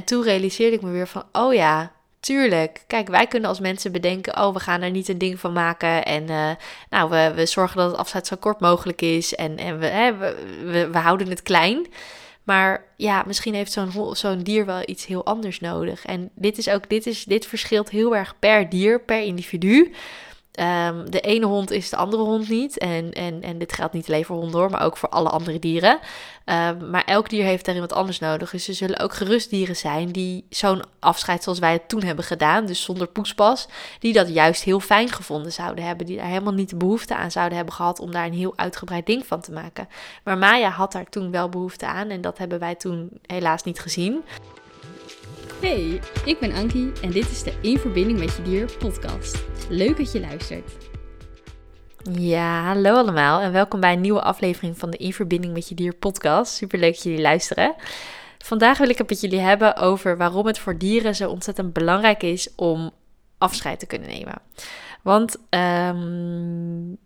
En toen realiseerde ik me weer van, oh ja, tuurlijk. Kijk, wij kunnen als mensen bedenken, oh, we gaan er niet een ding van maken. En uh, nou, we, we zorgen dat het afscheid zo kort mogelijk is. En, en we, hè, we, we, we houden het klein. Maar ja, misschien heeft zo'n zo'n dier wel iets heel anders nodig. En dit is ook, dit, is, dit verschilt heel erg per dier, per individu. Um, de ene hond is de andere hond niet. En, en, en dit geldt niet alleen voor honden maar ook voor alle andere dieren. Um, maar elk dier heeft daarin wat anders nodig. Dus er zullen ook gerustdieren zijn die zo'n afscheid zoals wij het toen hebben gedaan, dus zonder poespas, die dat juist heel fijn gevonden zouden hebben. Die daar helemaal niet de behoefte aan zouden hebben gehad om daar een heel uitgebreid ding van te maken. Maar Maya had daar toen wel behoefte aan en dat hebben wij toen helaas niet gezien. Hey, ik ben Ankie en dit is de In Verbinding met Je Dier podcast. Leuk dat je luistert. Ja, hallo allemaal en welkom bij een nieuwe aflevering van de In Verbinding met Je Dier podcast. Super leuk dat jullie luisteren. Vandaag wil ik het met jullie hebben over waarom het voor dieren zo ontzettend belangrijk is om afscheid te kunnen nemen. Want um,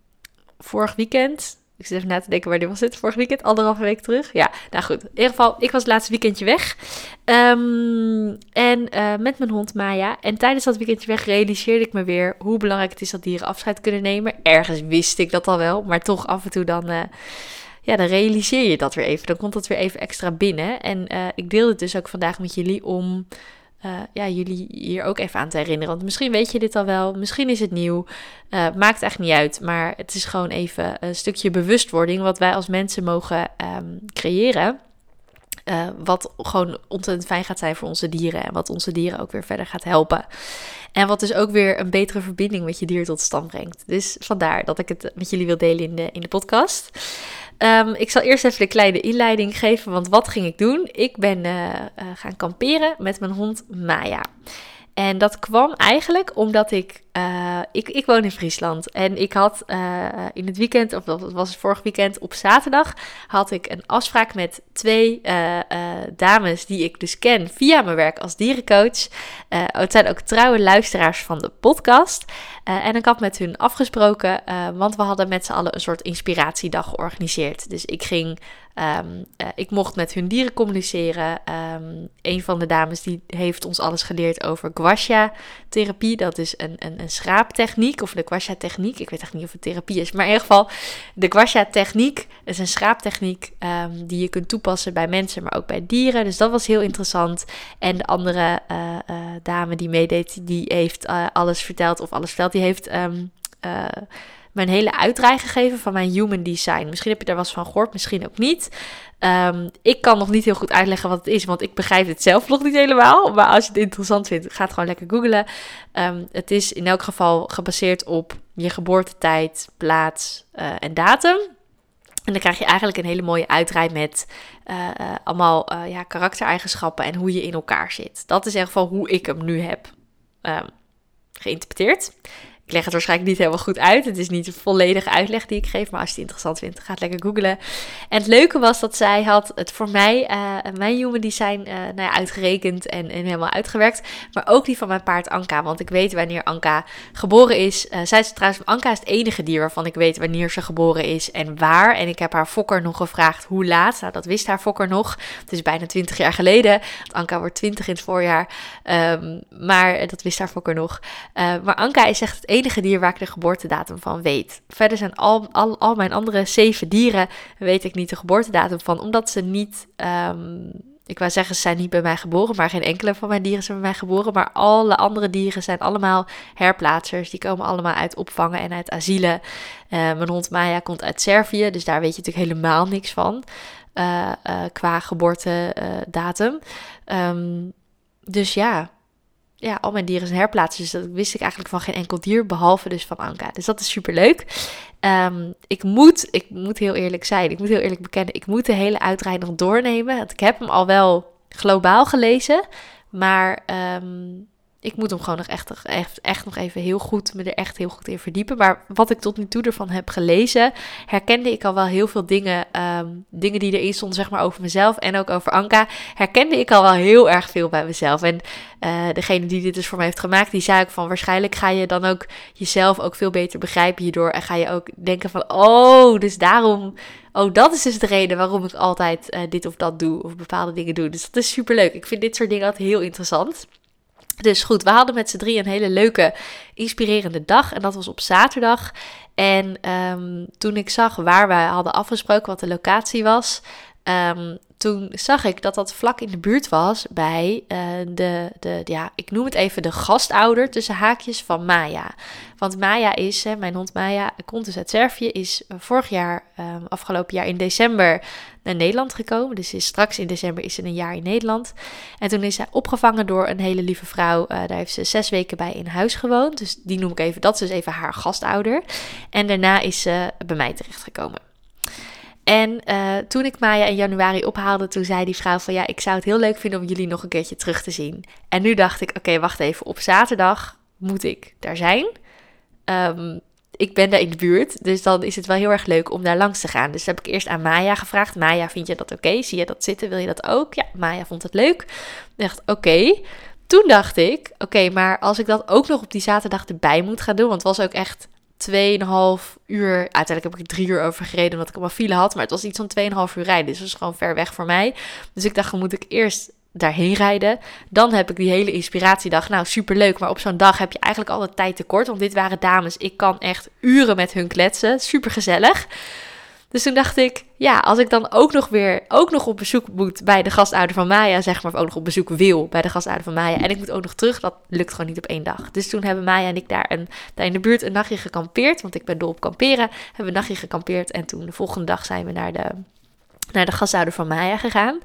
vorig weekend, ik zit even na te denken waar dit was het. Vorig weekend, anderhalve week terug. Ja, nou goed. In ieder geval, ik was het laatste weekendje weg. Um, en uh, met mijn hond Maya. En tijdens dat weekendje weg realiseerde ik me weer hoe belangrijk het is dat dieren afscheid kunnen nemen. Ergens wist ik dat al wel, maar toch af en toe dan... Uh, ja, dan realiseer je dat weer even. Dan komt dat weer even extra binnen. En uh, ik deel het dus ook vandaag met jullie om uh, ja, jullie hier ook even aan te herinneren. Want misschien weet je dit al wel, misschien is het nieuw. Uh, maakt eigenlijk niet uit, maar het is gewoon even een stukje bewustwording wat wij als mensen mogen um, creëren. Uh, wat gewoon ontzettend fijn gaat zijn voor onze dieren en wat onze dieren ook weer verder gaat helpen. En wat dus ook weer een betere verbinding met je dier tot stand brengt. Dus vandaar dat ik het met jullie wil delen in de, in de podcast. Um, ik zal eerst even de kleine inleiding geven, want wat ging ik doen? Ik ben uh, uh, gaan kamperen met mijn hond Maya. En dat kwam eigenlijk omdat ik, uh, ik, ik woon in Friesland. En ik had uh, in het weekend, of dat was het vorig weekend, op zaterdag had ik een afspraak met twee uh, dames die ik dus ken via mijn werk als dierencoach. het zijn ook trouwe luisteraars van de podcast. en ik had met hun afgesproken, want we hadden met z'n allen een soort inspiratiedag georganiseerd. Dus ik ging Um, uh, ik mocht met hun dieren communiceren. Um, een van de dames die heeft ons alles geleerd over guasha-therapie. Dat is een, een, een schraaptechniek, of de guasha-techniek. Ik weet echt niet of het therapie is, maar in ieder geval... de guasha-techniek is een schraaptechniek um, die je kunt toepassen bij mensen, maar ook bij dieren. Dus dat was heel interessant. En de andere uh, uh, dame die meedeed, die heeft alles verteld, of alles verteld, die heeft mijn hele uitdraai gegeven van mijn human design. Misschien heb je daar eens van gehoord, misschien ook niet. Um, ik kan nog niet heel goed uitleggen wat het is, want ik begrijp het zelf nog niet helemaal. Maar als je het interessant vindt, ga het gewoon lekker googlen. Um, het is in elk geval gebaseerd op je geboortetijd, plaats uh, en datum. En dan krijg je eigenlijk een hele mooie uitdraai met uh, uh, allemaal ja, karaktereigenschappen en hoe je in elkaar zit. Dat is in ieder geval hoe ik hem nu heb um, geïnterpreteerd. Ik leg het waarschijnlijk niet helemaal goed uit. Het is niet een volledige uitleg die ik geef. Maar als je het interessant vindt, ga het lekker googlen. En het leuke was dat zij had het voor mij, uh, mijn human design, uh, nou ja, uitgerekend en, en, helemaal uitgewerkt. Maar ook die van mijn paard Anka. Want ik weet wanneer Anka geboren is. Uh, zij is trouwens, Anka is het enige dier waarvan ik weet wanneer ze geboren is en waar. En ik heb haar fokker nog gevraagd hoe laat. Nou, dat wist haar fokker nog. Het is bijna 20 jaar geleden. Anka wordt 20 in het voorjaar. Um, maar dat wist haar fokker nog. maar Anka is echt het enige dier waar ik de geboortedatum van weet. Verder zijn al, al, al mijn andere zeven dieren, weet ik niet de geboortedatum van, omdat ze niet. Um, ik wou zeggen, ze zijn niet bij mij geboren, maar geen enkele van mijn dieren zijn bij mij geboren. Maar alle andere dieren zijn allemaal herplaatsers. Die komen allemaal uit opvangen en uit asielen. Uh, mijn hond Maya komt uit Servië, dus daar weet je natuurlijk helemaal niks van. Uh, uh, qua geboortedatum. Um, dus ja, ja, al mijn dieren zijn herplaatsen. Dus dat wist ik eigenlijk van geen enkel dier, behalve dus van Anka. Dus dat is super leuk. Um, ik, moet, ik moet heel eerlijk zijn, ik moet heel eerlijk bekennen, ik moet de hele uitdraai nog doornemen. Want ik heb hem al wel globaal gelezen, maar um, ik moet hem gewoon nog echt, echt, echt nog even heel goed, me er echt heel goed in verdiepen. Maar wat ik tot nu toe ervan heb gelezen, herkende ik al wel heel veel dingen, ehm, dingen die erin stonden, zeg maar, over mezelf en ook over Anka, herkende ik al wel heel erg veel bij mezelf. En uh, degene die dit dus voor mij heeft gemaakt, die zei ook van, waarschijnlijk ga je dan ook jezelf ook veel beter begrijpen hierdoor. En ga je ook denken van, oh, dus daarom oh, dat is dus de reden waarom ik altijd uh, dit of dat doe of bepaalde dingen doe. Dus dat is super leuk. Ik vind dit soort dingen altijd heel interessant. Dus goed, we hadden met z'n drie een hele leuke, inspirerende dag. En dat was op zaterdag. En um, toen ik zag waar we hadden afgesproken, wat de locatie was, um, toen zag ik dat dat vlak in de buurt was bij uh, de, de, ja, ik noem het even de gastouder tussen haakjes van Maya. Want Maya is, hè, mijn hond Maya, komt dus uit Servië, is vorig jaar, um, afgelopen jaar in december naar Nederland gekomen. Dus is, straks in december is ze een jaar in Nederland. En toen is zij opgevangen door een hele lieve vrouw. Uh, daar heeft ze zes weken bij in huis gewoond. Dus die noem ik even, dat is dus even haar gastouder. En daarna is ze bij mij terechtgekomen. En uh, toen ik Maya in januari ophaalde, toen zei die vrouw van ja, ik zou het heel leuk vinden om jullie nog een keertje terug te zien. En nu dacht ik, oké, wacht even, op zaterdag moet ik daar zijn. Um, ik ben daar in de buurt, dus dan is het wel heel erg leuk om daar langs te gaan. Dus heb ik eerst aan Maya gevraagd. Maya, vind je dat oké? Zie je dat zitten? Wil je dat ook? Ja, Maya vond het leuk. Ik dacht, oké. Toen dacht ik, oké, maar als ik dat ook nog op die zaterdag erbij moet gaan doen, want het was ook echt 2,5 uur. Uiteindelijk heb ik er drie uur over gereden omdat ik allemaal file had. Maar het was iets van 2,5 uur rijden. Dus dat is gewoon ver weg voor mij. Dus ik dacht, dan moet ik eerst daarheen rijden. Dan heb ik die hele inspiratiedag. Nou, superleuk. Maar op zo'n dag heb je eigenlijk altijd tijd tekort. Want dit waren dames. Ik kan echt uren met hun kletsen. Super gezellig. Dus toen dacht ik, ja, als ik dan ook nog weer ook nog op bezoek moet bij de gastouder van Maya, zeg maar, of ook nog op bezoek wil bij de gastouder van Maya, en ik moet ook nog terug, dat lukt gewoon niet op één dag. Dus toen hebben Maya en ik daar, een, daar in de buurt een nachtje gekampeerd, want ik ben dol op kamperen, hebben we een nachtje gekampeerd en toen de volgende dag zijn we naar de naar de gastouder van Maya gegaan.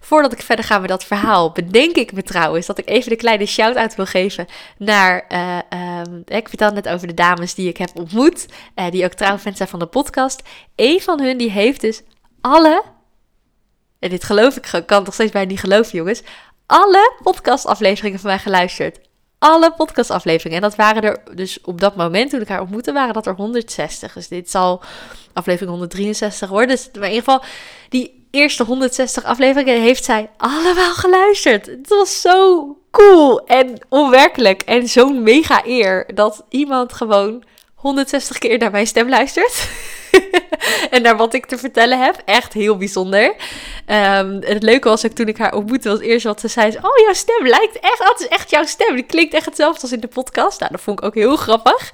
Voordat ik verder ga met dat verhaal, bedenk ik me trouwens dat ik even de kleine shout-out wil geven naar. Uh, um, ik vertelde net over de dames die ik heb ontmoet, uh, die ook trouw zijn van de podcast. Een van hun die heeft dus alle. En dit geloof ik kan toch steeds bij niet geloven, jongens. Alle podcastafleveringen van mij geluisterd alle podcastafleveringen. En dat waren er dus op dat moment, toen ik haar ontmoette, waren dat er 160. Dus dit zal aflevering 163 worden. Dus in ieder geval, die eerste 160 afleveringen heeft zij allemaal geluisterd. Het was zo cool en onwerkelijk. En zo'n mega eer dat iemand gewoon 160 keer naar mijn stem luistert. en naar wat ik te vertellen heb. Echt heel bijzonder. Um, het leuke was ook toen ik haar ontmoette, was eerst wat ze zei. Oh, jouw stem lijkt echt, dat is echt jouw stem. Die klinkt echt hetzelfde als in de podcast. Nou, dat vond ik ook heel grappig.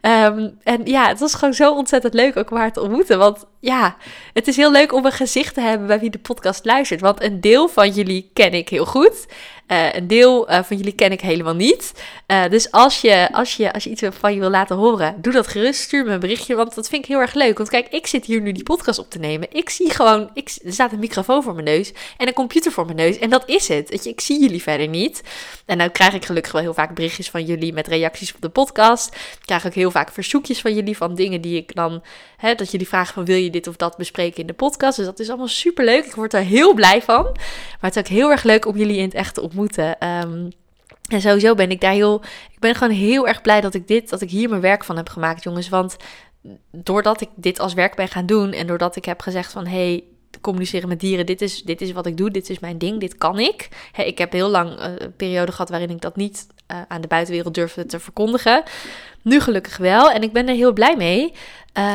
Um, en ja, het was gewoon zo ontzettend leuk ook om haar te ontmoeten. Want ja, het is heel leuk om een gezicht te hebben bij wie de podcast luistert. Want een deel van jullie ken ik heel goed. Uh, een deel uh, van jullie ken ik helemaal niet. Uh, dus als je, als, je, als je iets van je wil laten horen, doe dat gerust. Stuur me een berichtje, want dat vind ik heel erg leuk. Want kijk, ik zit hier nu die podcast op te nemen. Ik zie gewoon, ik, er staat een microfoon voor mijn neus en een computer voor mijn neus. En dat is het. Weet je, ik zie jullie verder niet. En nou krijg ik gelukkig wel heel vaak berichtjes van jullie met reacties op de podcast. Ik krijg ook heel vaak verzoekjes van jullie van dingen die ik dan, hè, dat jullie vragen van wil je dit of dat bespreken in de podcast. Dus dat is allemaal super leuk. Ik word daar heel blij van. Maar het is ook heel erg leuk om jullie in het echt te ontmoeten. Um, en sowieso ben ik daar heel. Ik ben gewoon heel erg blij dat ik dit, dat ik hier mijn werk van heb gemaakt, jongens. Want doordat ik dit als werk ben gaan doen en doordat ik heb gezegd van hey, communiceren met dieren, dit is, dit is wat ik doe, dit is mijn ding, dit kan ik. ik heb heel lang uh, een periode gehad waarin ik dat niet uh, aan de buitenwereld durfde te verkondigen. Nu gelukkig wel en ik ben er heel blij mee.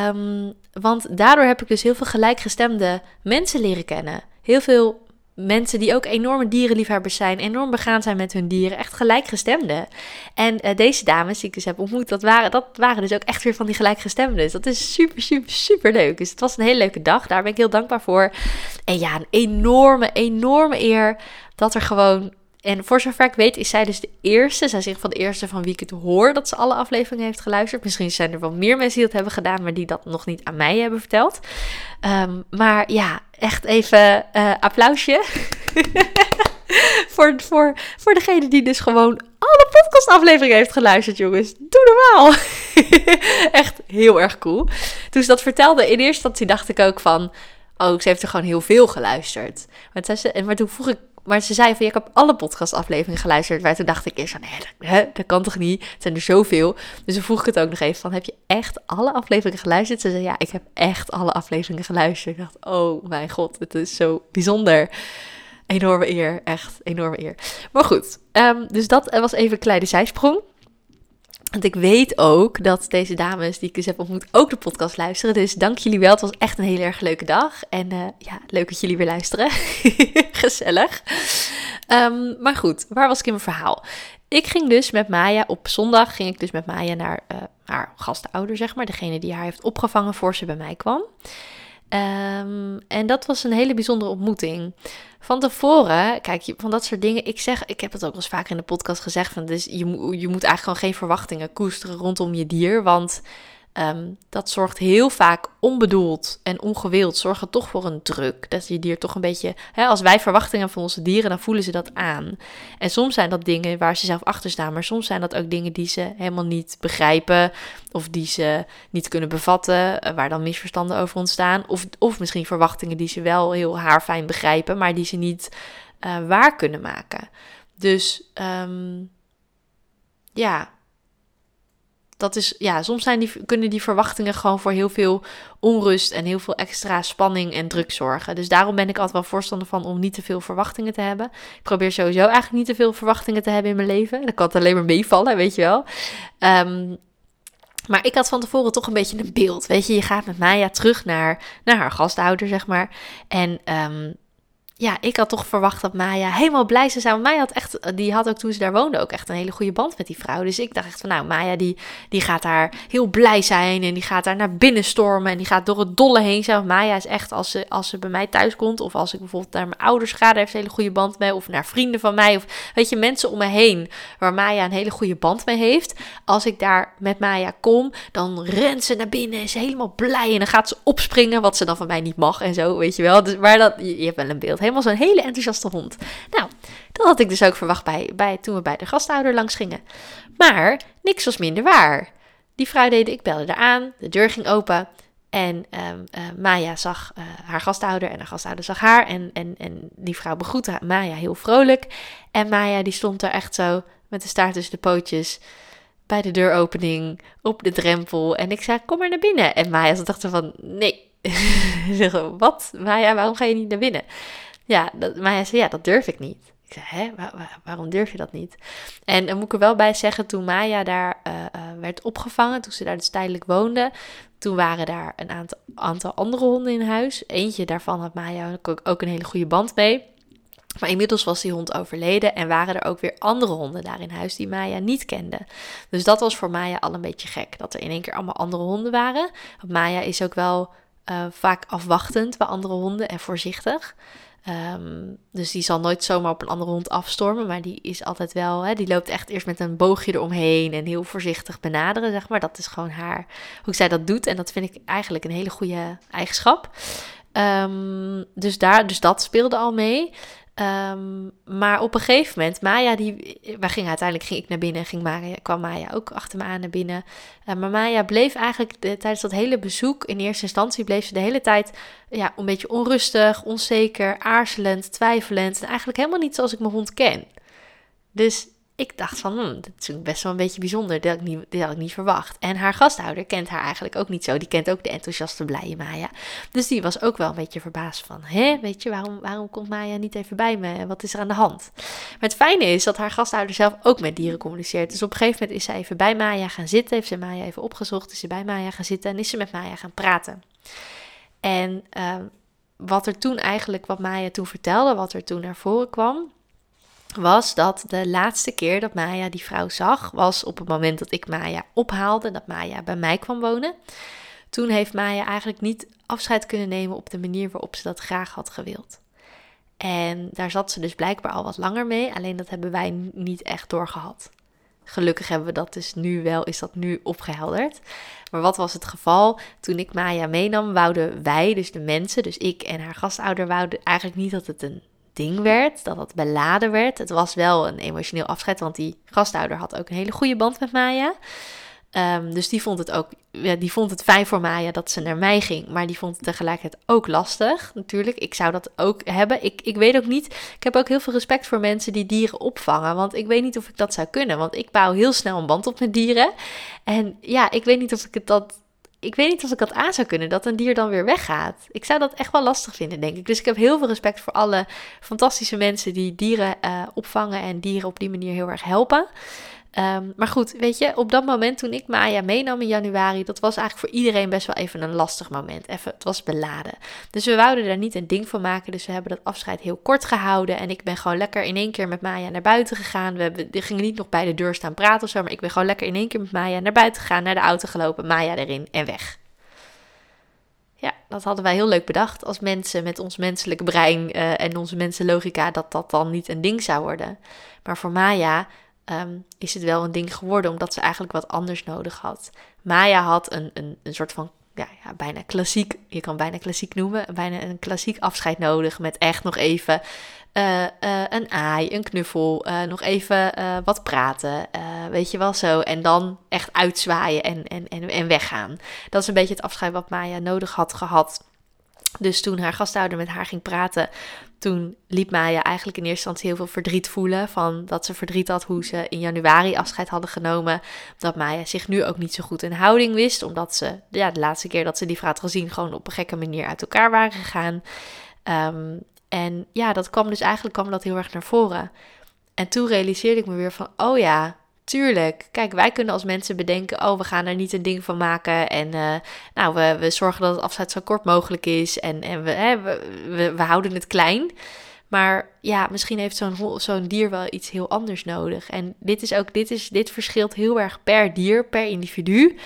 Um, want daardoor heb ik dus heel veel gelijkgestemde mensen leren kennen. Heel veel mensen die ook enorme dierenliefhebbers zijn, enorm begaan zijn met hun dieren, echt gelijkgestemden. En uh, deze dames die ik dus heb ontmoet, dat waren, dat waren dus ook echt weer van die gelijkgestemden. Dus dat is super, super, super leuk. Dus het was een hele leuke dag, daar ben ik heel dankbaar voor. En ja, een enorme, enorme eer dat er gewoon en voor zover ik weet is zij dus de eerste. Zij zegt van de eerste van wie ik het hoor dat ze alle afleveringen heeft geluisterd. Misschien zijn er wel meer mensen die dat hebben gedaan, maar die dat nog niet aan mij hebben verteld. Um, maar ja, echt even uh, applausje. voor, voor, voor degene die dus gewoon alle podcastafleveringen heeft geluisterd, jongens. Doe normaal. echt heel erg cool. Toen ze dat vertelde, in eerste instantie dacht ik ook van... Oh, ze heeft er gewoon heel veel geluisterd. Maar, maar toen vroeg ik maar ze zei van, ja, ik heb alle podcastafleveringen geluisterd. Maar toen dacht ik eerst van, nee, dat, dat kan toch niet? Het zijn er zoveel. Dus toen vroeg ik het ook nog even van, heb je echt alle afleveringen geluisterd? Ze zei, ja, ik heb echt alle afleveringen geluisterd. Ik dacht, oh mijn god, het is zo bijzonder. Enorme eer, echt enorme eer. Maar goed, ehm, dus dat was even een kleine zijsprong. Want ik weet ook dat deze dames die ik dus heb ontmoet ook de podcast luisteren. Dus dank jullie wel. Het was echt een hele erg leuke dag. En uh, ja, leuk dat jullie weer luisteren. Gezellig. Um, maar goed, waar was ik in mijn verhaal? Ik ging dus met Maya op zondag ging ik dus met Maya naar uh, haar gastouder, zeg maar. Degene die haar heeft opgevangen voor ze bij mij kwam. Um, en dat was een hele bijzondere ontmoeting. Van tevoren, kijk, van dat soort dingen. Ik zeg, ik heb het ook wel eens vaker in de podcast gezegd. Van, dus je, je moet eigenlijk gewoon geen verwachtingen koesteren rondom je dier. Want Ehm, dat zorgt heel vaak onbedoeld en ongewild, zorgt er toch voor een druk. Dat je dier toch een beetje, hè, als wij verwachtingen van onze dieren, dan voelen ze dat aan. En soms zijn dat dingen waar ze zelf achter staan, maar soms zijn dat ook dingen die ze helemaal niet begrijpen of die ze niet kunnen bevatten, eh, waar dan misverstanden over ontstaan. Of, of misschien verwachtingen die ze wel heel haarfijn begrijpen, maar die ze niet uh, waar kunnen maken. Dus um, ja, dat is, ja, soms zijn die, kunnen die verwachtingen gewoon voor heel veel onrust en heel veel extra spanning en druk zorgen. Dus daarom ben ik altijd wel voorstander van om niet te veel verwachtingen te hebben. Ik probeer sowieso eigenlijk niet te veel verwachtingen te hebben in mijn leven. Dan kan het alleen maar meevallen, weet je wel. Um, maar ik had van tevoren toch een beetje een beeld. Weet je, je gaat met Maya terug naar, naar haar gasthouder, zeg maar. En um, ja, ik had toch verwacht dat Maya helemaal blij zou zijn. Maya had echt, die had ook toen ze daar woonde ook echt een hele goede band met die vrouw. Dus ik dacht echt van, nou, Maya die, die gaat daar heel blij zijn en die gaat daar naar binnen stormen en die gaat door het dolle heen zijn. Maya is echt, als ze, als ze bij mij thuis komt of als ik bijvoorbeeld naar mijn ouders ga, daar heeft ze een hele goede band mee. Of naar vrienden van mij of weet je, mensen om me heen waar Maya een hele goede band mee heeft. Als ik daar met Maya kom, dan rent ze naar binnen, is helemaal blij en dan gaat ze opspringen, wat ze dan van mij niet mag en zo, weet je wel. Dus, maar dat, je hebt wel een beeld helemaal zo'n hele enthousiaste hond. Nou, dat had ik dus ook verwacht bij, bij, toen we bij de gasthouder langs gingen. Maar niks was minder waar. Die vrouw deed, ik belde eraan, de deur ging open. En um, uh, Maya zag uh, haar gasthouder en haar gasthouder zag haar. En, en, en die vrouw begroette Maya heel vrolijk. En Maya die stond er echt zo met de staart tussen de pootjes bij de deuropening op de drempel. En ik zei, kom maar naar binnen. En Maya dacht van, nee. Wat? Maya, waarom ga je niet naar binnen? Ja, dat, maar hij zei, ja, dat durf ik niet. Ik zei, hè, waarom durf je dat niet? En dan moet ik er wel bij zeggen, toen Maya daar uh, uh, werd opgevangen, toen ze daar dus tijdelijk woonde, toen waren daar een aantal, andere honden in huis. Eentje daarvan had Maya ook, een hele goede band mee. Maar inmiddels was die hond overleden en waren er ook weer andere honden daar in huis die Maya niet kende. Dus dat was voor Maya al een beetje gek, dat er in één keer allemaal andere honden waren. Want Maya is ook wel uh, vaak afwachtend bij andere honden en voorzichtig. Um, dus die zal nooit zomaar op een andere hond afstormen. Maar die is altijd wel, hè, die loopt echt eerst met een boogje eromheen en heel voorzichtig benaderen, zeg maar. Dat is gewoon haar, hoe zij dat doet. En dat vind ik eigenlijk een hele goede eigenschap. Um, dus, daar, dus dat speelde al mee. Um, maar op een gegeven moment, Maya, die, gingen uiteindelijk ging ik naar binnen en ging Maya, kwam Maya ook achter me aan naar binnen. Uh, maar Maya bleef eigenlijk de, tijdens dat hele bezoek, in eerste instantie bleef ze de hele tijd ja, een beetje onrustig, onzeker, aarzelend, twijfelend. En eigenlijk helemaal niet zoals ik mijn hond ken. Dus ik dacht van, hmm, dat is best wel een beetje bijzonder. Dat had, ik niet, dat had ik niet verwacht. En haar gasthouder kent haar eigenlijk ook niet zo. Die kent ook de enthousiaste blije Maya. Dus die was ook wel een beetje verbaasd van, hè, weet je, waarom, waarom komt Maya niet even bij me? Wat is er aan de hand? Maar het fijne is dat haar gasthouder zelf ook met dieren communiceert. Dus op een gegeven moment is ze even bij Maya gaan zitten. Heeft ze Maya even opgezocht, is ze bij Maya gaan zitten en is ze met Maya gaan praten. En uh, wat er toen eigenlijk, wat Maya toen vertelde, wat er toen naar voren kwam was dat de laatste keer dat Maya die vrouw zag, was op het moment dat ik Maya ophaalde, dat Maya bij mij kwam wonen. Toen heeft Maya eigenlijk niet afscheid kunnen nemen op de manier waarop ze dat graag had gewild. En daar zat ze dus blijkbaar al wat langer mee, alleen dat hebben wij niet echt doorgehad. Gelukkig hebben we dat dus nu wel, is dat nu opgehelderd. Maar wat was het geval? Toen ik Maya meenam, wouden wij, dus de mensen, dus ik en haar gastouder, wouden eigenlijk niet dat het een ding werd, dat het beladen werd. Het was wel een emotioneel afscheid, want die gasthouder had ook een hele goede band met Maya. Um, dus die vond het ook ja, die vond het fijn voor Maya dat ze naar mij ging. Maar die vond het tegelijkertijd ook lastig, natuurlijk. Ik zou dat ook hebben. Ik, ik weet ook niet. Ik heb ook heel veel respect voor mensen die dieren opvangen. Want ik weet niet of ik dat zou kunnen. Want ik bouw heel snel een band op met dieren. En ja, ik weet niet of ik het dat ik weet niet of ik dat aan zou kunnen, dat een dier dan weer weggaat. Ik zou dat echt wel lastig vinden, denk ik. Dus ik heb heel veel respect voor alle fantastische mensen die dieren uh, opvangen en dieren op die manier heel erg helpen. Um, maar goed, weet je, op dat moment toen ik Maya meenam in januari, dat was eigenlijk voor iedereen best wel even een lastig moment. Even, het was beladen. Dus we wouden daar niet een ding van maken. Dus we hebben dat afscheid heel kort gehouden. En ik ben gewoon lekker in één keer met Maya naar buiten gegaan. We, hebben, gingen niet nog bij de deur staan praten of zo. Maar ik ben gewoon lekker in één keer met Maya naar buiten gegaan, naar de auto gelopen, Maya erin en weg. Ja, dat hadden wij heel leuk bedacht als mensen met ons menselijke brein uh, en onze mensenlogica, dat dat dan niet een ding zou worden. Maar voor Maya um, is het wel een ding geworden, omdat ze eigenlijk wat anders nodig had. Maya had een, een, een soort van, ja, ja, bijna klassiek, je kan bijna klassiek noemen, bijna een klassiek afscheid nodig met echt nog even uh, uh, een aai, een knuffel, uh, nog even wat praten, weet je wel zo. En dan echt uitzwaaien en, en, en, en weggaan. Dat is een beetje het afscheid wat Maya nodig had gehad. Dus toen haar gasthouder met haar ging praten, toen liet Maya eigenlijk in eerste instantie heel veel verdriet voelen. Van dat ze verdriet had hoe ze in januari afscheid hadden genomen. Dat Maya zich nu ook niet zo goed in houding wist. Omdat ze ja, de laatste keer dat ze die vrouw had gezien gewoon op een gekke manier uit elkaar waren gegaan. Um, en ja, dat kwam dus eigenlijk kwam dat heel erg naar voren. En toen realiseerde ik me weer van, oh ja, Tuurlijk. Kijk, wij kunnen als mensen bedenken: oh, we gaan er niet een ding van maken. En uh, nou, we, we zorgen dat het afscheid zo kort mogelijk is. En, en we, hè, we, we, we, houden het klein. Maar ja, misschien heeft zo'n zo'n dier wel iets heel anders nodig. En dit is ook, dit, is, dit verschilt heel erg per dier, per individu.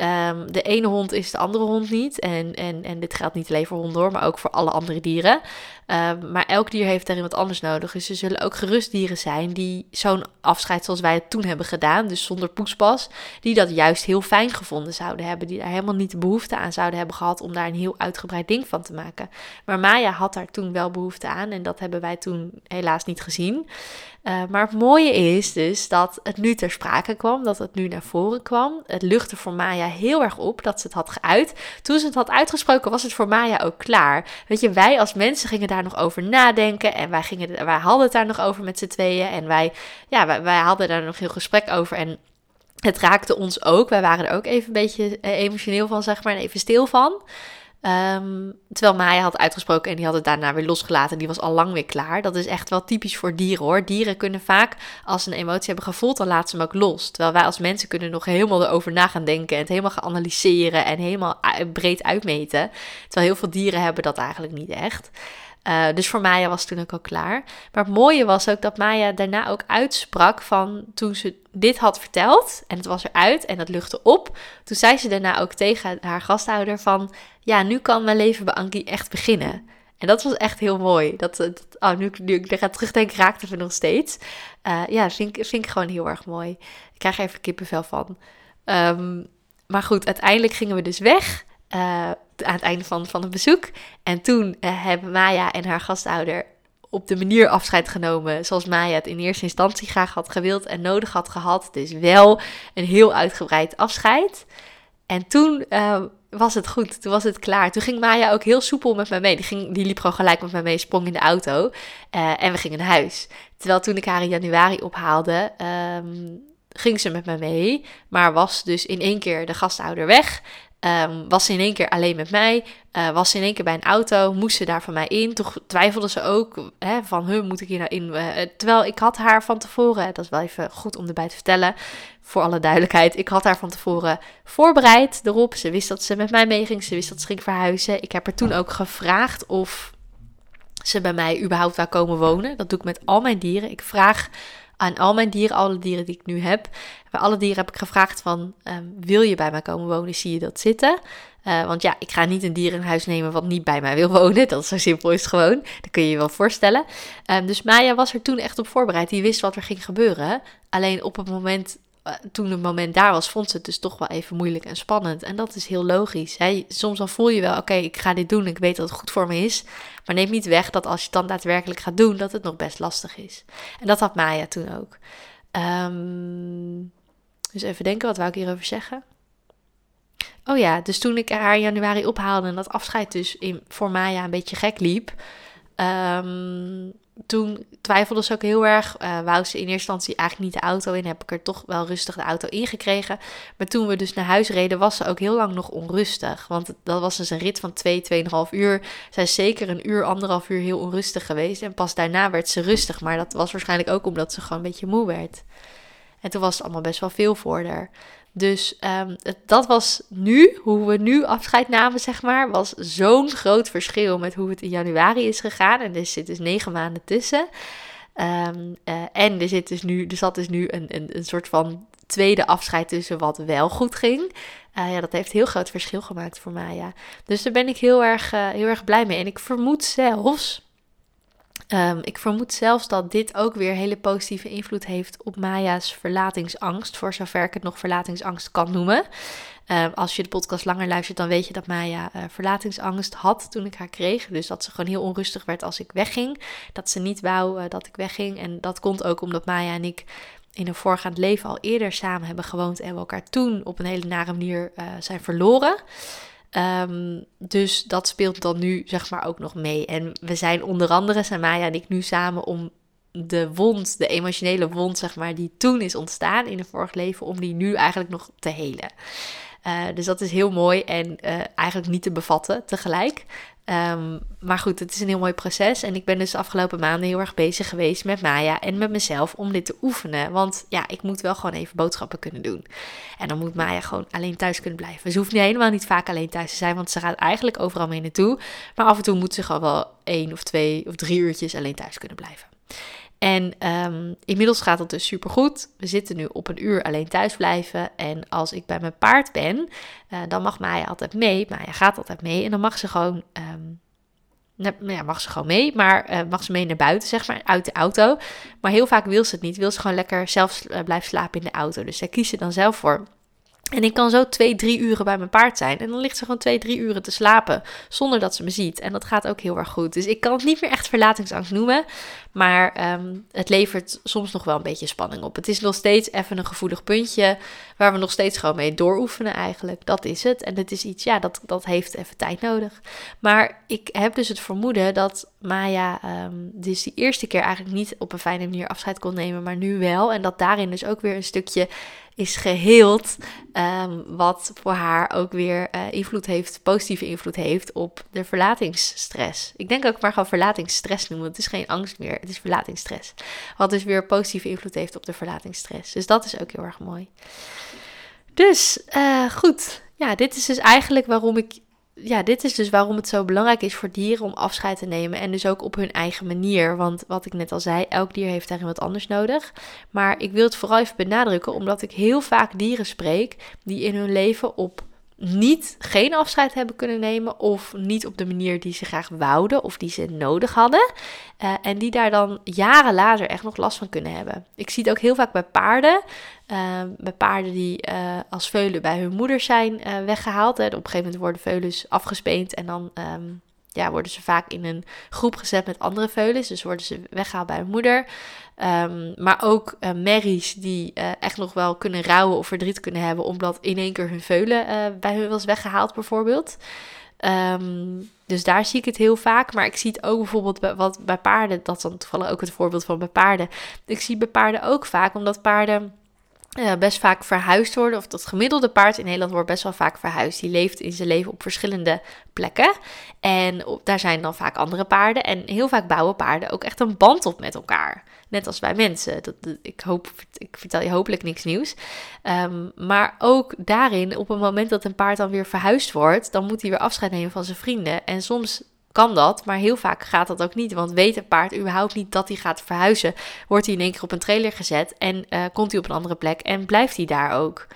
Um, de ene hond is de andere hond niet. En, en, en dit geldt niet alleen voor honden maar ook voor alle andere dieren. Um, maar elk dier heeft daarin wat anders nodig. Dus er zullen ook gerustdieren zijn die zo'n afscheid zoals wij het toen hebben gedaan, dus zonder poespas, die dat juist heel fijn gevonden zouden hebben. Die daar helemaal niet de behoefte aan zouden hebben gehad om daar een heel uitgebreid ding van te maken. Maar Maya had daar toen wel behoefte aan en dat hebben wij toen helaas niet gezien. Uh, maar het mooie is dus dat het nu ter sprake kwam, dat het nu naar voren kwam. Het luchtte voor Maya heel erg op dat ze het had geuit. Toen ze het had uitgesproken, was het voor Maya ook klaar. Weet je, wij als mensen gingen daar nog over nadenken en wij, gingen, wij hadden het daar nog over met z'n tweeën. En wij, ja, wij, wij hadden daar nog heel gesprek over. En het raakte ons ook. Wij waren er ook even een beetje eh, emotioneel van, zeg maar, en even stil van. Um, terwijl Maya had uitgesproken en die had het daarna weer losgelaten. Die was al lang weer klaar. Dat is echt wel typisch voor dieren hoor. Dieren kunnen vaak, als ze een emotie hebben gevoeld, dan laten ze hem ook los. Terwijl wij als mensen kunnen nog helemaal erover na gaan denken. En het helemaal gaan analyseren en helemaal breed uitmeten. Terwijl heel veel dieren hebben dat eigenlijk niet echt. Uh, dus voor Maya was toen ook al klaar. Maar het mooie was ook dat Maya daarna ook uitsprak van toen ze dit had verteld en het was eruit en dat luchtte op. Toen zei ze daarna ook tegen haar gasthouder van ja, nu kan mijn leven bij Ankie echt beginnen. En dat was echt heel mooi. Dat, dat oh, nu, nu ik er terugdenk, raakte we nog steeds. Uh, ja, vind, vind ik gewoon heel erg mooi. Ik krijg er even kippenvel van. Um, maar goed, uiteindelijk gingen we dus weg. Uh, aan het einde van, van het bezoek. En toen uh, hebben Maya en haar gastouder op de manier afscheid genomen zoals Maya het in eerste instantie graag had gewild en nodig had gehad. Dus wel een heel uitgebreid afscheid. En toen uh, was het goed, toen was het klaar. Toen ging Maya ook heel soepel met mij mee. Die, ging, die liep gewoon gelijk met mij mee, sprong in de auto en we gingen naar huis. Terwijl toen ik haar in januari ophaalde, um, ging ze met mij mee, maar was dus in één keer de gastouder weg. Um, was ze in één keer alleen met mij. Uh, was ze in één keer bij een auto. Moest ze daar van mij in. Toen twijfelde ze ook hè, van, huh, moet ik hier nou in? Uh, terwijl ik had haar van tevoren, dat is wel even goed om erbij te vertellen, voor alle duidelijkheid. Ik had haar van tevoren voorbereid erop. Ze wist dat ze met mij meeging. Ze wist dat ze ging verhuizen. Ik heb haar toen ook gevraagd of ze bij mij überhaupt wou komen wonen. Dat doe ik met al mijn dieren. Ik vraag aan al mijn dieren, alle dieren die ik nu heb. Bij alle dieren heb ik gevraagd van, um, wil je bij mij komen wonen? Zie je dat zitten? Uh, want ja, ik ga niet een dier in huis nemen wat niet bij mij wil wonen. Dat is zo simpel is gewoon. Dat kun je je wel voorstellen. Um, dus Maya was er toen echt op voorbereid. Die wist wat er ging gebeuren. Alleen op het moment eh, toen het moment daar was, vond ze het dus toch wel even moeilijk en spannend. En dat is heel logisch. Hè? Soms dan voel je wel, oké, ik ga dit doen, ik weet dat het goed voor me is. Maar neem niet weg dat als je het dan daadwerkelijk gaat doen, dat het nog best lastig is. En dat had Maya toen ook. Um, dus even denken, wat wou ik hierover zeggen? oh ja, dus toen ik haar in januari ophaalde en dat afscheid dus in, voor Maya een beetje gek liep, um, toen twijfelde ze ook heel erg. Uh, wou ze in eerste instantie eigenlijk niet de auto in. Heb ik er toch wel rustig de auto ingekregen. Maar toen we dus naar huis reden, was ze ook heel lang nog onrustig. Want dat was dus een rit van 2, 2,5 uur. Zij is zeker een uur, anderhalf uur heel onrustig geweest. En pas daarna werd ze rustig. Maar dat was waarschijnlijk ook omdat ze gewoon een beetje moe werd. En toen was het allemaal best wel veel voor haar. Dus um, dat was nu, hoe we nu afscheid namen, zeg maar, was zo'n groot verschil met hoe het in januari is gegaan. En er zit dus negen maanden tussen. Um, uh, en er, zit dus nu, er zat dus nu een, een, een soort van tweede afscheid tussen wat wel goed ging. Uh, ja, dat heeft heel groot verschil gemaakt voor mij, ja. Dus daar ben ik heel erg, uh, heel erg blij mee. En ik vermoed zelfs Um, ik vermoed zelfs dat dit ook weer hele positieve invloed heeft op Maya's verlatingsangst, voor zover ik het nog verlatingsangst kan noemen. Um, als je de podcast langer luistert, dan weet je dat Maya uh, verlatingsangst had toen ik haar kreeg. Dus dat ze gewoon heel onrustig werd als ik wegging. Dat ze niet wou uh, dat ik wegging. En dat komt ook omdat Maya en ik in een voorgaand leven al eerder samen hebben gewoond en we elkaar toen op een hele nare manier uh, zijn verloren. Um, dus dat speelt dan nu zeg maar ook nog mee. En we zijn onder andere, zijn Maya en ik nu samen om de wond, de emotionele wond zeg maar, die toen is ontstaan in een vorig leven, om die nu eigenlijk nog te helen. Uh, dus dat is heel mooi en uh, eigenlijk niet te bevatten tegelijk. Um, maar goed, het is een heel mooi proces. En ik ben dus de afgelopen maanden heel erg bezig geweest met Maya en met mezelf om dit te oefenen. Want ja, ik moet wel gewoon even boodschappen kunnen doen. En dan moet Maya gewoon alleen thuis kunnen blijven. Ze hoeft niet helemaal niet vaak alleen thuis te zijn, want ze gaat eigenlijk overal mee naartoe. Maar af en toe moet ze gewoon wel één of twee of drie uurtjes alleen thuis kunnen blijven. En um, inmiddels gaat het dus supergoed. We zitten nu op een uur alleen thuis blijven. En als ik bij mijn paard ben, uh, dan mag Maya altijd mee. Maya gaat altijd mee. En dan mag ze gewoon, um, ja, mag ze gewoon mee. Maar uh, mag ze mee naar buiten, zeg maar, uit de auto. Maar heel vaak wil ze het niet. Wil ze gewoon lekker zelf uh, blijven slapen in de auto. Dus kiest ze dan zelf voor. En ik kan zo twee, drie uren bij mijn paard zijn. En dan ligt ze gewoon twee, drie uren te slapen. Zonder dat ze me ziet. En dat gaat ook heel erg goed. Dus ik kan het niet meer echt verlatingsangst noemen. Maar um, het levert soms nog wel een beetje spanning op. Het is nog steeds even een gevoelig puntje. Waar we nog steeds gewoon mee dooroefenen eigenlijk. Dat is het. En het is iets, ja, dat, dat heeft even tijd nodig. Maar ik heb dus het vermoeden dat Maya um, dus die eerste keer eigenlijk niet op een fijne manier afscheid kon nemen. Maar nu wel. En dat daarin dus ook weer een stukje is geheeld. Um, wat voor haar ook weer uh, invloed heeft, positieve invloed heeft op de verlatingsstress. Ik denk ook maar gewoon verlatingsstress noemen. Het is geen angst meer, het is verlatingsstress. Wat dus weer positieve invloed heeft op de verlatingsstress. Dus dat is ook heel erg mooi. Dus uh, goed, ja, dit is dus eigenlijk waarom ik ja, dit is dus waarom het zo belangrijk is voor dieren om afscheid te nemen. En dus ook op hun eigen manier. Want wat ik net al zei, elk dier heeft daarin wat anders nodig. Maar ik wil het vooral even benadrukken, omdat ik heel vaak dieren spreek die in hun leven op niet geen afscheid hebben kunnen nemen of niet op de manier die ze graag wouden of die ze nodig hadden. Uh, en die daar dan jaren later echt nog last van kunnen hebben. Ik zie het ook heel vaak bij paarden. Uh, bij paarden die uh, als veulen bij hun moeder zijn weggehaald. Hè. Op een gegeven moment worden veulens afgespeend en dan um, ja, worden ze vaak in een groep gezet met andere veulens. Dus worden ze weggehaald bij hun moeder. Um, maar ook uh, merries die echt nog wel kunnen rouwen of verdriet kunnen hebben, omdat in één keer hun veulen bij hun was weggehaald, bijvoorbeeld. Dus daar zie ik het heel vaak. Maar ik zie het ook bijvoorbeeld bij, wat, bij paarden. Dat is dan toevallig ook het voorbeeld van bij paarden. Ik zie bij paarden ook vaak, omdat paarden uh, best vaak verhuisd worden. Of dat gemiddelde paard in Nederland wordt best wel vaak verhuisd. Die leeft in zijn leven op verschillende plekken. En daar zijn dan vaak andere paarden. En heel vaak bouwen paarden ook echt een band op met elkaar. Net als wij mensen. Dat, ik, hoop, ik vertel je hopelijk niks nieuws. Um, maar ook daarin, op het moment dat een paard dan weer verhuisd wordt, dan moet hij weer afscheid nemen van zijn vrienden. En soms kan dat, maar heel vaak gaat dat ook niet. Want weet een paard überhaupt niet dat hij gaat verhuizen, wordt hij in één keer op een trailer gezet en uh, komt hij op een andere plek en blijft hij daar ook.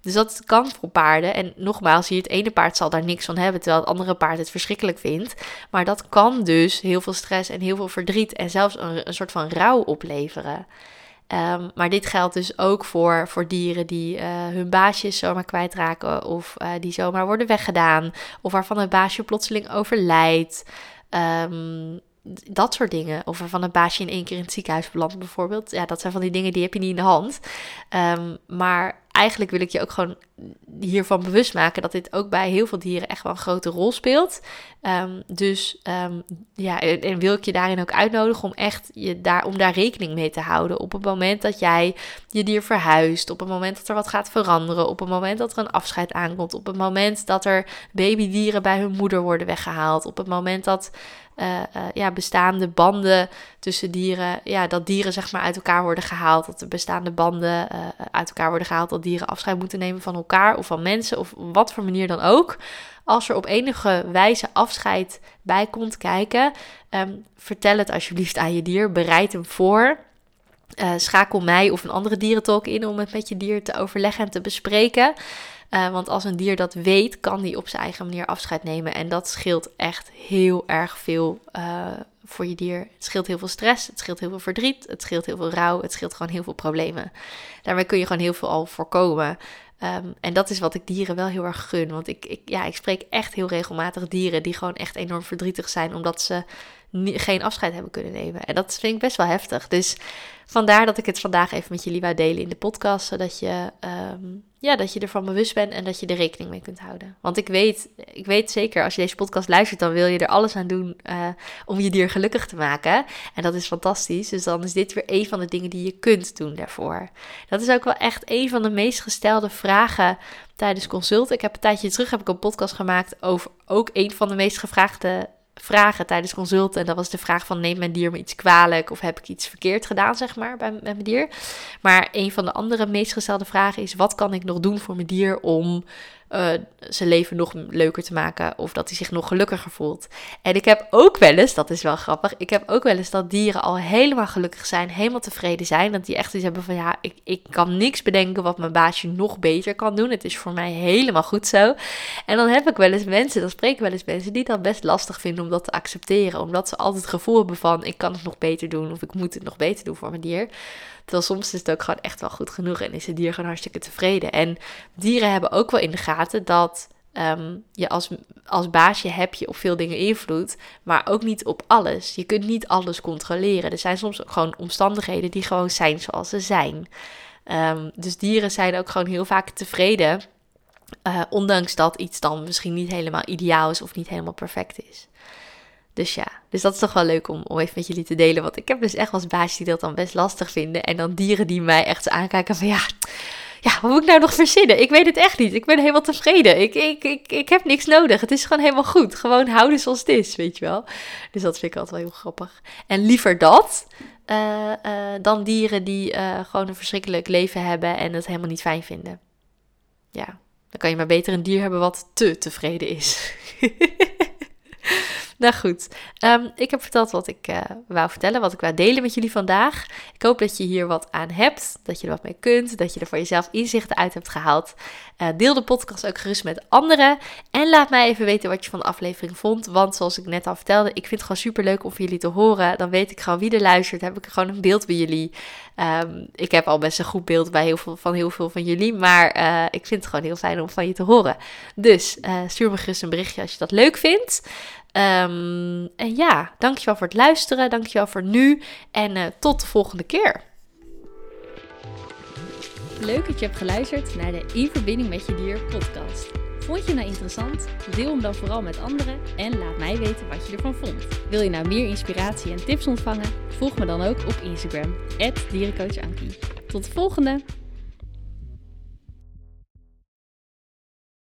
Dus dat kan voor paarden. En nogmaals, hier het ene paard zal daar niks van hebben, terwijl het andere paard het verschrikkelijk vindt. Maar dat kan dus heel veel stress en heel veel verdriet en zelfs een soort van rouw opleveren. Um, maar dit geldt dus ook voor, voor dieren die uh, hun baasjes zomaar kwijtraken of uh, die zomaar worden weggedaan of waarvan het baasje plotseling overlijdt. Um, dat soort dingen. Of waarvan een baasje in één keer in het ziekenhuis belandt bijvoorbeeld. Ja, dat zijn van die dingen die heb je niet in de hand. Um, maar eigenlijk wil ik je ook gewoon hiervan bewust maken dat dit ook bij heel veel dieren echt wel een grote rol speelt. Ehm, dus um, ja, en, wil ik je daarin ook uitnodigen om echt je daar, om daar rekening mee te houden. Op het moment dat jij je dier verhuist, op het moment dat er wat gaat veranderen, op het moment dat er een afscheid aankomt, op het moment dat er babydieren bij hun moeder worden weggehaald, op het moment dat uh, ja, bestaande banden tussen dieren, ja, dat dieren zeg maar uit elkaar worden gehaald, dat de bestaande banden uh, uit elkaar worden gehaald, dat dieren afscheid moeten nemen van elkaar of van mensen of wat voor manier dan ook. Als er op enige wijze afscheid bij komt kijken, um, vertel het alsjeblieft aan je dier, bereid hem voor. Uh, schakel mij of een andere dierentolk in om het met je dier te overleggen en te bespreken. Uh, want als een dier dat weet, kan die op zijn eigen manier afscheid nemen. En dat scheelt echt heel erg veel uh, voor je dier. Het scheelt heel veel stress, het scheelt heel veel verdriet, het scheelt heel veel rouw, het scheelt gewoon heel veel problemen. Daarmee kun je gewoon heel veel al voorkomen. Um, en dat is wat ik dieren wel heel erg gun. Want ik, ik, ja, ik spreek echt heel regelmatig dieren die gewoon echt enorm verdrietig zijn omdat ze geen afscheid hebben kunnen nemen. En dat vind ik best wel heftig. Dus vandaar dat ik het vandaag even met jullie wou delen in de podcast. Zodat je, um, ja, dat je ervan bewust bent en dat je er rekening mee kunt houden. Want ik weet, ik weet zeker, als je deze podcast luistert, dan wil je er alles aan doen uh, om je dier gelukkig te maken. En dat is fantastisch. Dus dan is dit weer een van de dingen die je kunt doen daarvoor. Dat is ook wel echt een van de meest gestelde vragen tijdens consult. Ik heb een tijdje terug heb ik een podcast gemaakt over ook een van de meest gevraagde vragen tijdens consulten. En dat was de vraag van neemt mijn dier me iets kwalijk of heb ik iets verkeerd gedaan, zeg maar, bij, bij mijn dier. Maar een van de andere meest gestelde vragen is wat kan ik nog doen voor mijn dier om uh, zijn leven nog leuker te maken of dat hij zich nog gelukkiger voelt. En ik heb ook wel eens, dat is wel grappig, ik heb ook wel eens dat dieren al helemaal gelukkig zijn, helemaal tevreden zijn. Dat die echt iets hebben van ja, ik, ik kan niks bedenken wat mijn baasje nog beter kan doen. Het is voor mij helemaal goed zo. En dan heb ik wel eens mensen, dan spreek ik wel eens mensen die dat best lastig vinden om dat te accepteren. Omdat ze altijd het gevoel hebben van ik kan het nog beter doen of ik moet het nog beter doen voor mijn dier. Terwijl soms is het ook gewoon echt wel goed genoeg en is het dier gewoon hartstikke tevreden. En dieren hebben ook wel in de gaten dat um, je als, als baasje heb je op veel dingen invloed, maar ook niet op alles. Je kunt niet alles controleren. Er zijn soms ook gewoon omstandigheden die gewoon zijn zoals ze zijn. Um, dus dieren zijn ook gewoon heel vaak tevreden. Uh, ondanks dat iets dan misschien niet helemaal ideaal is of niet helemaal perfect is. Dus ja, dus dat is toch wel leuk om, even met jullie te delen. Want ik heb dus echt als baasje die dat dan best lastig vinden. En dan dieren die mij echt aankijken van ja, ja, wat moet ik nou nog verzinnen? Ik weet het echt niet. Ik ben helemaal tevreden. Ik, ik, ik, ik heb niks nodig. Het is gewoon helemaal goed. Gewoon houden zoals het is, weet je wel. Dus dat vind ik altijd wel heel grappig. En liever dat uh, uh, dan dieren die uh, gewoon een verschrikkelijk leven hebben en het helemaal niet fijn vinden. Ja, dan kan je maar beter een dier hebben wat te tevreden is. Nou goed, um, ik heb verteld wat ik uh, wou vertellen, wat ik wou delen met jullie vandaag. Ik hoop dat je hier wat aan hebt, dat je er wat mee kunt, dat je er voor jezelf inzichten uit hebt gehaald. Uh, deel de podcast ook gerust met anderen en laat mij even weten wat je van de aflevering vond. Want zoals ik net al vertelde, ik vind het gewoon super leuk om voor jullie te horen. Dan weet ik gewoon wie er luistert, heb ik gewoon een beeld bij jullie. Um, ik heb al best een goed beeld bij heel veel, van heel veel van jullie, maar uh, ik vind het gewoon heel fijn om van je te horen. Dus stuur me gerust een berichtje als je dat leuk vindt. Um, en ja, dankjewel voor het luisteren. Dankjewel voor nu. En uh, tot de volgende keer. Leuk dat je hebt geluisterd naar de In Verbinding met Je Dier podcast. Vond je nou interessant? Deel hem dan vooral met anderen en laat mij weten wat je ervan vond. Wil je nou meer inspiratie en tips ontvangen? Volg me dan ook op Instagram, dierencoachankie. Tot de volgende!